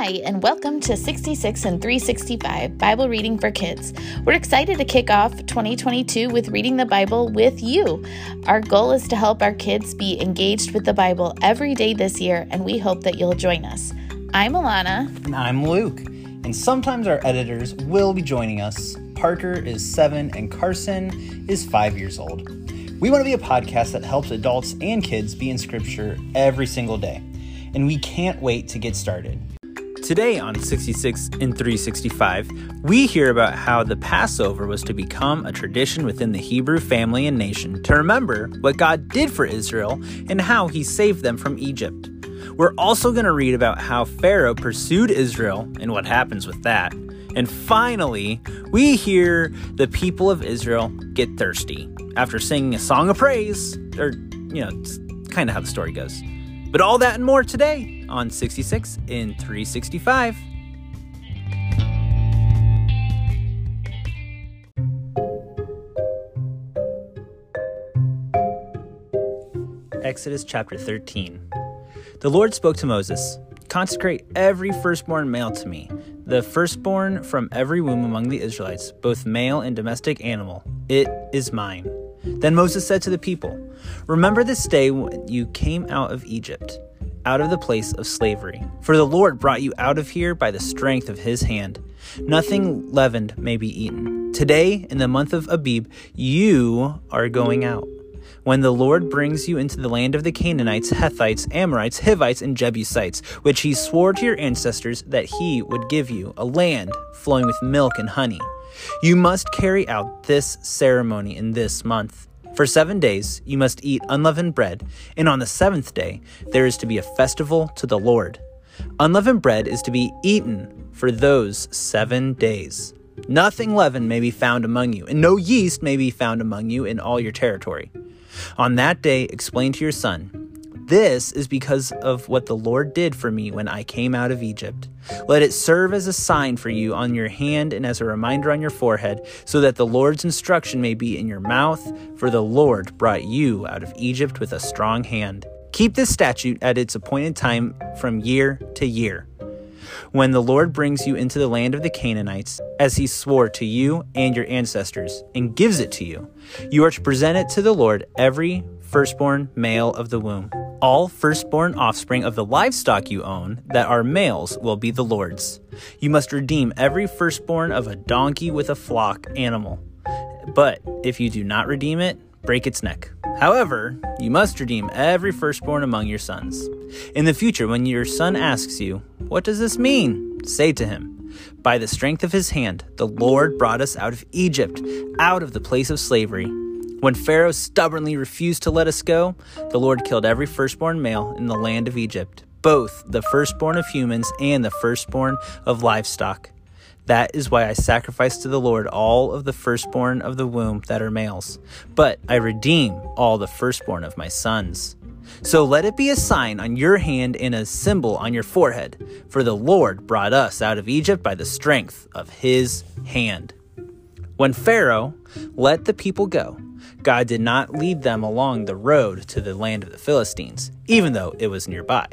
Hi, and welcome to 66 and 365 Bible Reading for Kids. We're excited to kick off 2022 with reading the Bible with you. Our goal is to help our kids be engaged with the Bible every day this year, and we hope that you'll join us. I'm Alana. And I'm Luke. And sometimes our editors will be joining us. Parker is seven, and Carson is five years old. We want to be a podcast that helps adults and kids be in Scripture every single day and we can't wait to get started. Today on 66 in 365, we hear about how the Passover was to become a tradition within the Hebrew family and nation to remember what God did for Israel and how he saved them from Egypt. We're also going to read about how Pharaoh pursued Israel and what happens with that. And finally, we hear the people of Israel get thirsty after singing a song of praise, or, you know, kind of how the story goes. But all that and more today on 66 in 365. Exodus chapter 13. The Lord spoke to Moses Consecrate every firstborn male to me, the firstborn from every womb among the Israelites, both male and domestic animal. It is mine. Then Moses said to the people, Remember this day when you came out of Egypt, out of the place of slavery. For the Lord brought you out of here by the strength of his hand. Nothing leavened may be eaten. Today, in the month of Abib, you are going out. When the Lord brings you into the land of the Canaanites, Hethites, Amorites, Hivites, and Jebusites, which he swore to your ancestors that he would give you, a land flowing with milk and honey. You must carry out this ceremony in this month. For seven days you must eat unleavened bread, and on the seventh day there is to be a festival to the Lord. Unleavened bread is to be eaten for those seven days. Nothing leavened may be found among you, and no yeast may be found among you in all your territory. On that day, explain to your son, this is because of what the Lord did for me when I came out of Egypt. Let it serve as a sign for you on your hand and as a reminder on your forehead, so that the Lord's instruction may be in your mouth, for the Lord brought you out of Egypt with a strong hand. Keep this statute at its appointed time from year to year. When the Lord brings you into the land of the Canaanites, as he swore to you and your ancestors, and gives it to you, you are to present it to the Lord every firstborn male of the womb. All firstborn offspring of the livestock you own that are males will be the Lord's. You must redeem every firstborn of a donkey with a flock animal. But if you do not redeem it, break its neck. However, you must redeem every firstborn among your sons. In the future, when your son asks you, What does this mean? say to him, By the strength of his hand, the Lord brought us out of Egypt, out of the place of slavery. When Pharaoh stubbornly refused to let us go, the Lord killed every firstborn male in the land of Egypt, both the firstborn of humans and the firstborn of livestock. That is why I sacrifice to the Lord all of the firstborn of the womb that are males, but I redeem all the firstborn of my sons. So let it be a sign on your hand and a symbol on your forehead, for the Lord brought us out of Egypt by the strength of his hand. When Pharaoh let the people go, God did not lead them along the road to the land of the Philistines, even though it was nearby.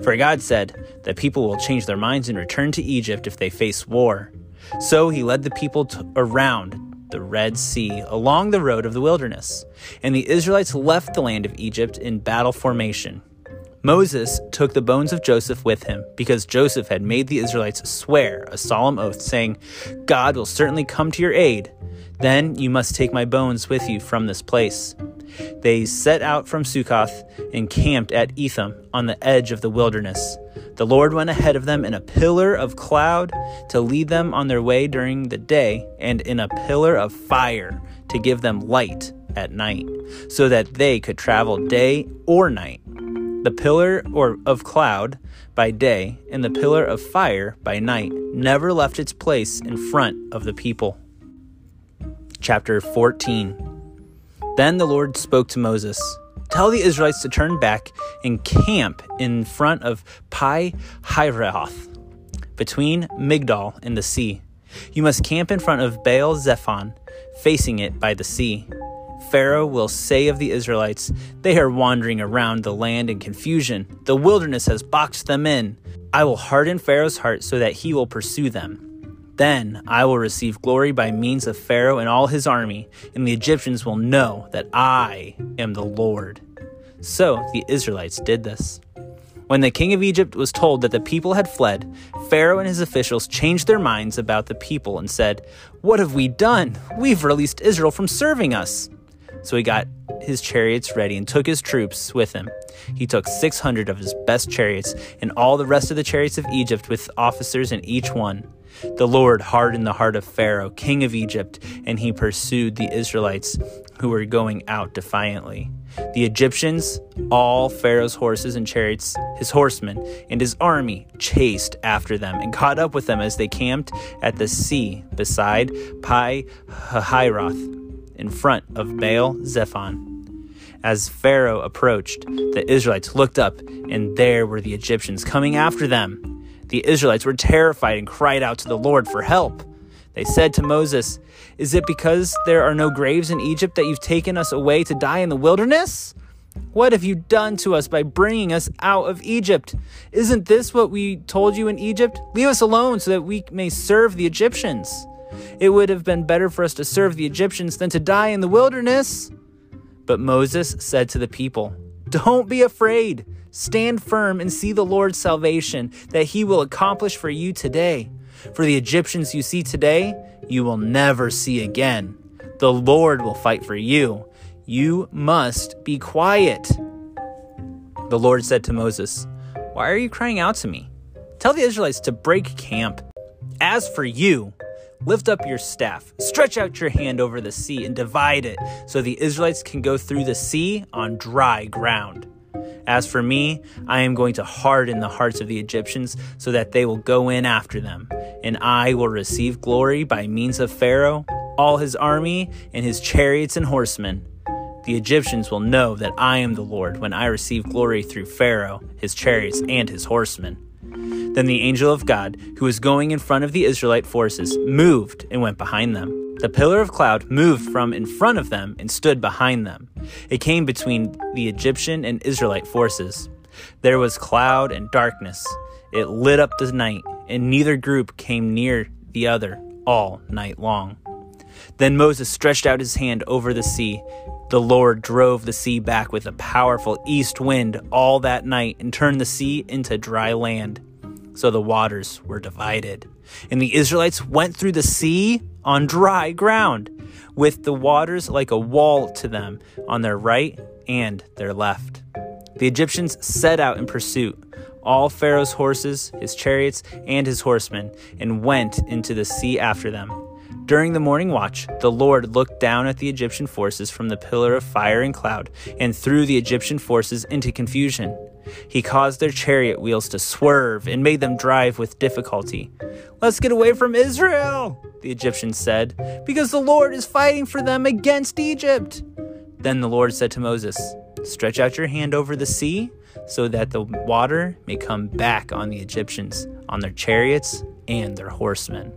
For God said that people will change their minds and return to Egypt if they face war. So he led the people around the Red Sea along the road of the wilderness, and the Israelites left the land of Egypt in battle formation. Moses took the bones of Joseph with him because Joseph had made the Israelites swear a solemn oath, saying, God will certainly come to your aid then you must take my bones with you from this place. They set out from Succoth and camped at Etham on the edge of the wilderness. The Lord went ahead of them in a pillar of cloud to lead them on their way during the day, and in a pillar of fire to give them light at night, so that they could travel day or night. The pillar or of cloud by day and the pillar of fire by night never left its place in front of the people chapter 14. Then the Lord spoke to Moses Tell the Israelites to turn back and camp in front of Pi Hahiroth, between Migdol and the sea. You must camp in front of Baal Zephon, facing it by the sea. Pharaoh will say of the Israelites, They are wandering around the land in confusion. The wilderness has boxed them in. I will harden Pharaoh's heart so that he will pursue them. Then I will receive glory by means of Pharaoh and all his army, and the Egyptians will know that I am the Lord. So the Israelites did this. When the king of Egypt was told that the people had fled, Pharaoh and his officials changed their minds about the people and said, What have we done? We've released Israel from serving us. So he got his chariots ready and took his troops with him. He took 600 of his best chariots and all the rest of the chariots of Egypt with officers in each one. The Lord hardened the heart of Pharaoh, king of Egypt, and he pursued the Israelites who were going out defiantly. The Egyptians, all Pharaoh's horses and chariots, his horsemen, and his army chased after them and caught up with them as they camped at the sea beside Pi Hahiroth in front of Baal Zephon. As Pharaoh approached, the Israelites looked up, and there were the Egyptians coming after them. The Israelites were terrified and cried out to the Lord for help. They said to Moses, Is it because there are no graves in Egypt that you've taken us away to die in the wilderness? What have you done to us by bringing us out of Egypt? Isn't this what we told you in Egypt? Leave us alone so that we may serve the Egyptians. It would have been better for us to serve the Egyptians than to die in the wilderness. But Moses said to the people, Don't be afraid. Stand firm and see the Lord's salvation that he will accomplish for you today. For the Egyptians you see today, you will never see again. The Lord will fight for you. You must be quiet. The Lord said to Moses, Why are you crying out to me? Tell the Israelites to break camp. As for you, Lift up your staff, stretch out your hand over the sea, and divide it so the Israelites can go through the sea on dry ground. As for me, I am going to harden the hearts of the Egyptians so that they will go in after them, and I will receive glory by means of Pharaoh, all his army, and his chariots and horsemen. The Egyptians will know that I am the Lord when I receive glory through Pharaoh, his chariots, and his horsemen. Then the angel of God, who was going in front of the Israelite forces, moved and went behind them. The pillar of cloud moved from in front of them and stood behind them. It came between the Egyptian and Israelite forces. There was cloud and darkness. It lit up the night, and neither group came near the other all night long. Then Moses stretched out his hand over the sea. The Lord drove the sea back with a powerful east wind all that night and turned the sea into dry land. So the waters were divided. And the Israelites went through the sea on dry ground, with the waters like a wall to them on their right and their left. The Egyptians set out in pursuit, all Pharaoh's horses, his chariots, and his horsemen, and went into the sea after them. During the morning watch, the Lord looked down at the Egyptian forces from the pillar of fire and cloud, and threw the Egyptian forces into confusion. He caused their chariot wheels to swerve and made them drive with difficulty. Let's get away from Israel, the Egyptians said, because the Lord is fighting for them against Egypt. Then the Lord said to Moses, Stretch out your hand over the sea, so that the water may come back on the Egyptians, on their chariots and their horsemen.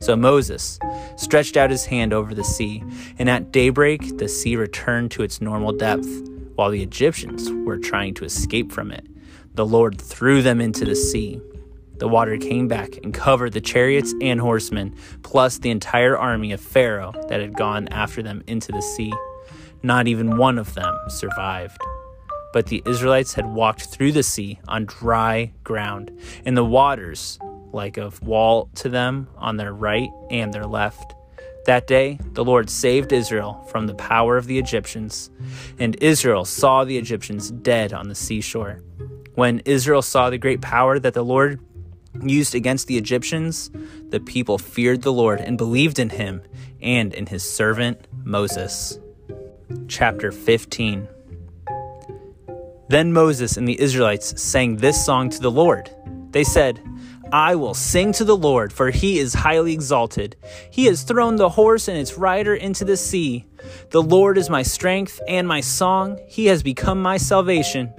So Moses stretched out his hand over the sea, and at daybreak the sea returned to its normal depth while the Egyptians were trying to escape from it. The Lord threw them into the sea. The water came back and covered the chariots and horsemen, plus the entire army of Pharaoh that had gone after them into the sea. Not even one of them survived. But the Israelites had walked through the sea on dry ground, and the waters, like a wall to them on their right and their left. That day, the Lord saved Israel from the power of the Egyptians, and Israel saw the Egyptians dead on the seashore. When Israel saw the great power that the Lord used against the Egyptians, the people feared the Lord and believed in him and in his servant Moses. Chapter 15 Then Moses and the Israelites sang this song to the Lord. They said, I will sing to the Lord, for he is highly exalted. He has thrown the horse and its rider into the sea. The Lord is my strength and my song. He has become my salvation.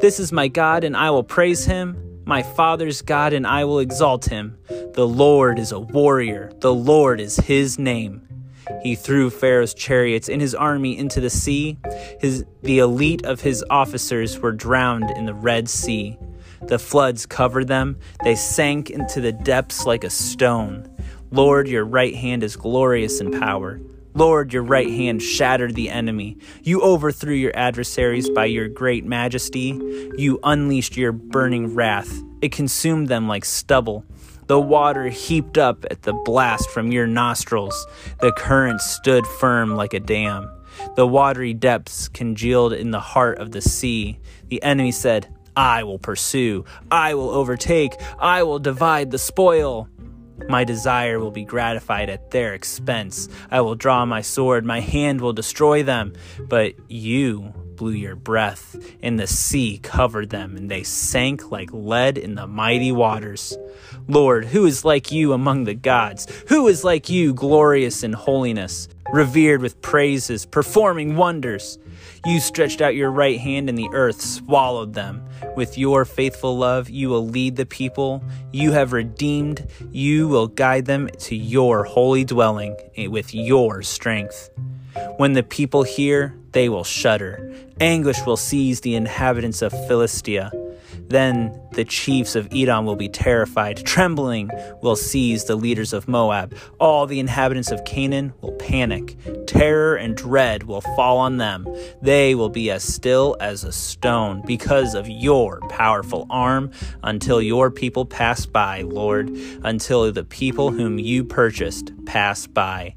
This is my God, and I will praise him. My father's God, and I will exalt him. The Lord is a warrior. The Lord is his name. He threw Pharaoh's chariots and his army into the sea. His, the elite of his officers were drowned in the Red Sea. The floods covered them, they sank into the depths like a stone. Lord, your right hand is glorious in power. Lord, your right hand shattered the enemy. You overthrew your adversaries by your great majesty. You unleashed your burning wrath. It consumed them like stubble. The water heaped up at the blast from your nostrils. The current stood firm like a dam. The watery depths congealed in the heart of the sea. The enemy said, I will pursue, I will overtake, I will divide the spoil. My desire will be gratified at their expense. I will draw my sword, my hand will destroy them. But you blew your breath, and the sea covered them, and they sank like lead in the mighty waters. Lord, who is like you among the gods? Who is like you, glorious in holiness, revered with praises, performing wonders? You stretched out your right hand, and the earth swallowed them. With your faithful love, you will lead the people you have redeemed. You will guide them to your holy dwelling with your strength. When the people hear, they will shudder. Anguish will seize the inhabitants of Philistia. Then the chiefs of Edom will be terrified. Trembling will seize the leaders of Moab. All the inhabitants of Canaan will panic. Terror and dread will fall on them. They will be as still as a stone because of your powerful arm until your people pass by, Lord, until the people whom you purchased pass by.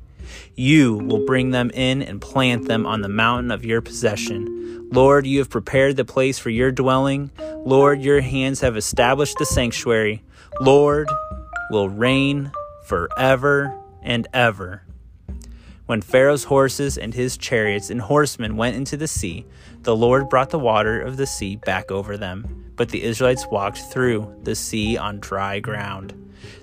You will bring them in and plant them on the mountain of your possession. Lord, you have prepared the place for your dwelling. Lord, your hands have established the sanctuary. Lord, will reign forever and ever. When Pharaoh's horses and his chariots and horsemen went into the sea, the Lord brought the water of the sea back over them. But the Israelites walked through the sea on dry ground.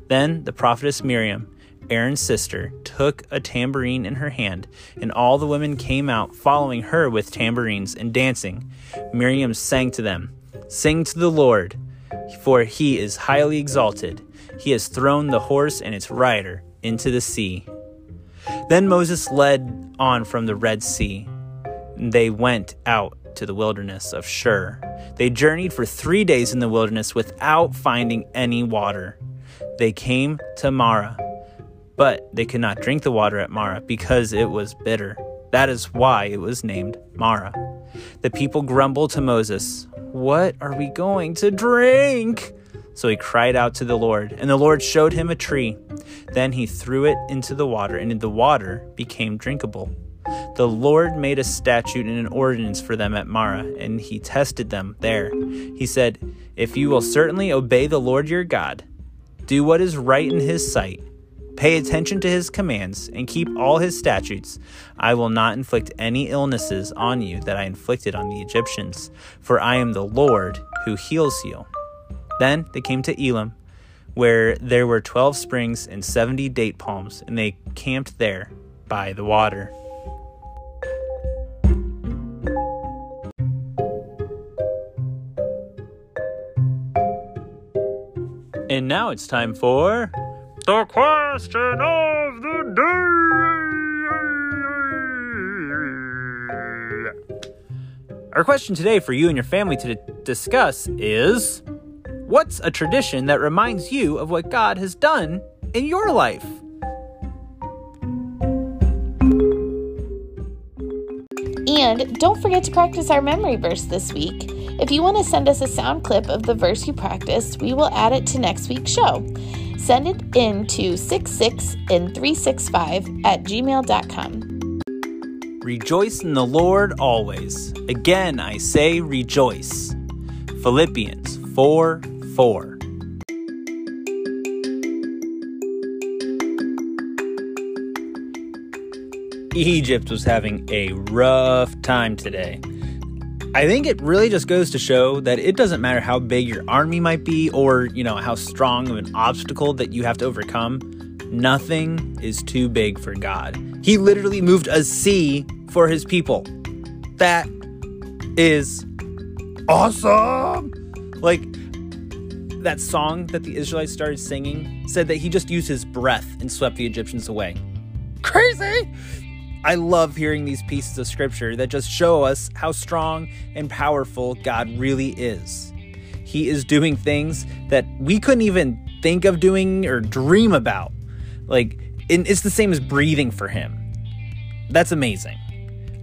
Then the prophetess Miriam Aaron's sister, took a tambourine in her hand, and all the women came out following her with tambourines and dancing. Miriam sang to them, Sing to the Lord, for he is highly exalted. He has thrown the horse and its rider into the sea. Then Moses led on from the Red Sea. and They went out to the wilderness of Shur. They journeyed for three days in the wilderness without finding any water. They came to Marah but they could not drink the water at Marah because it was bitter. That is why it was named Marah. The people grumbled to Moses, What are we going to drink? So he cried out to the Lord, and the Lord showed him a tree. Then he threw it into the water, and the water became drinkable. The Lord made a statute and an ordinance for them at Marah, and he tested them there. He said, If you will certainly obey the Lord your God, do what is right in his sight, Pay attention to his commands and keep all his statutes. I will not inflict any illnesses on you that I inflicted on the Egyptians, for I am the Lord who heals you. Then they came to Elim, where there were twelve springs and seventy date palms, and they camped there by the water. And now it's time for the question of the day. Our question today for you and your family to discuss is What's a tradition that reminds you of what God has done in your life? And don't forget to practice our memory verse this week. If you want to send us a sound clip of the verse you practiced, we will add it to next week's show. Send it in to 66 and 365 at gmail.com. Rejoice in the Lord always. Again, I say rejoice. Philippians 4 4. Egypt was having a rough time today. I think it really just goes to show that it doesn't matter how big your army might be or, you know, how strong of an obstacle that you have to overcome. Nothing is too big for God. He literally moved a sea for his people. That is awesome. Like that song that the Israelites started singing said that he just used his breath and swept the Egyptians away. Crazy! I love hearing these pieces of scripture that just show us how strong and powerful God really is. He is doing things that we couldn't even think of doing or dream about. Like, it's the same as breathing for him. That's amazing.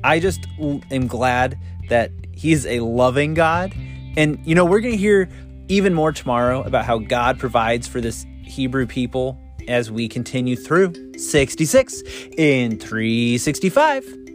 I just am glad that he's a loving God. And, you know, we're going to hear even more tomorrow about how God provides for this Hebrew people as we continue through 66 in 365.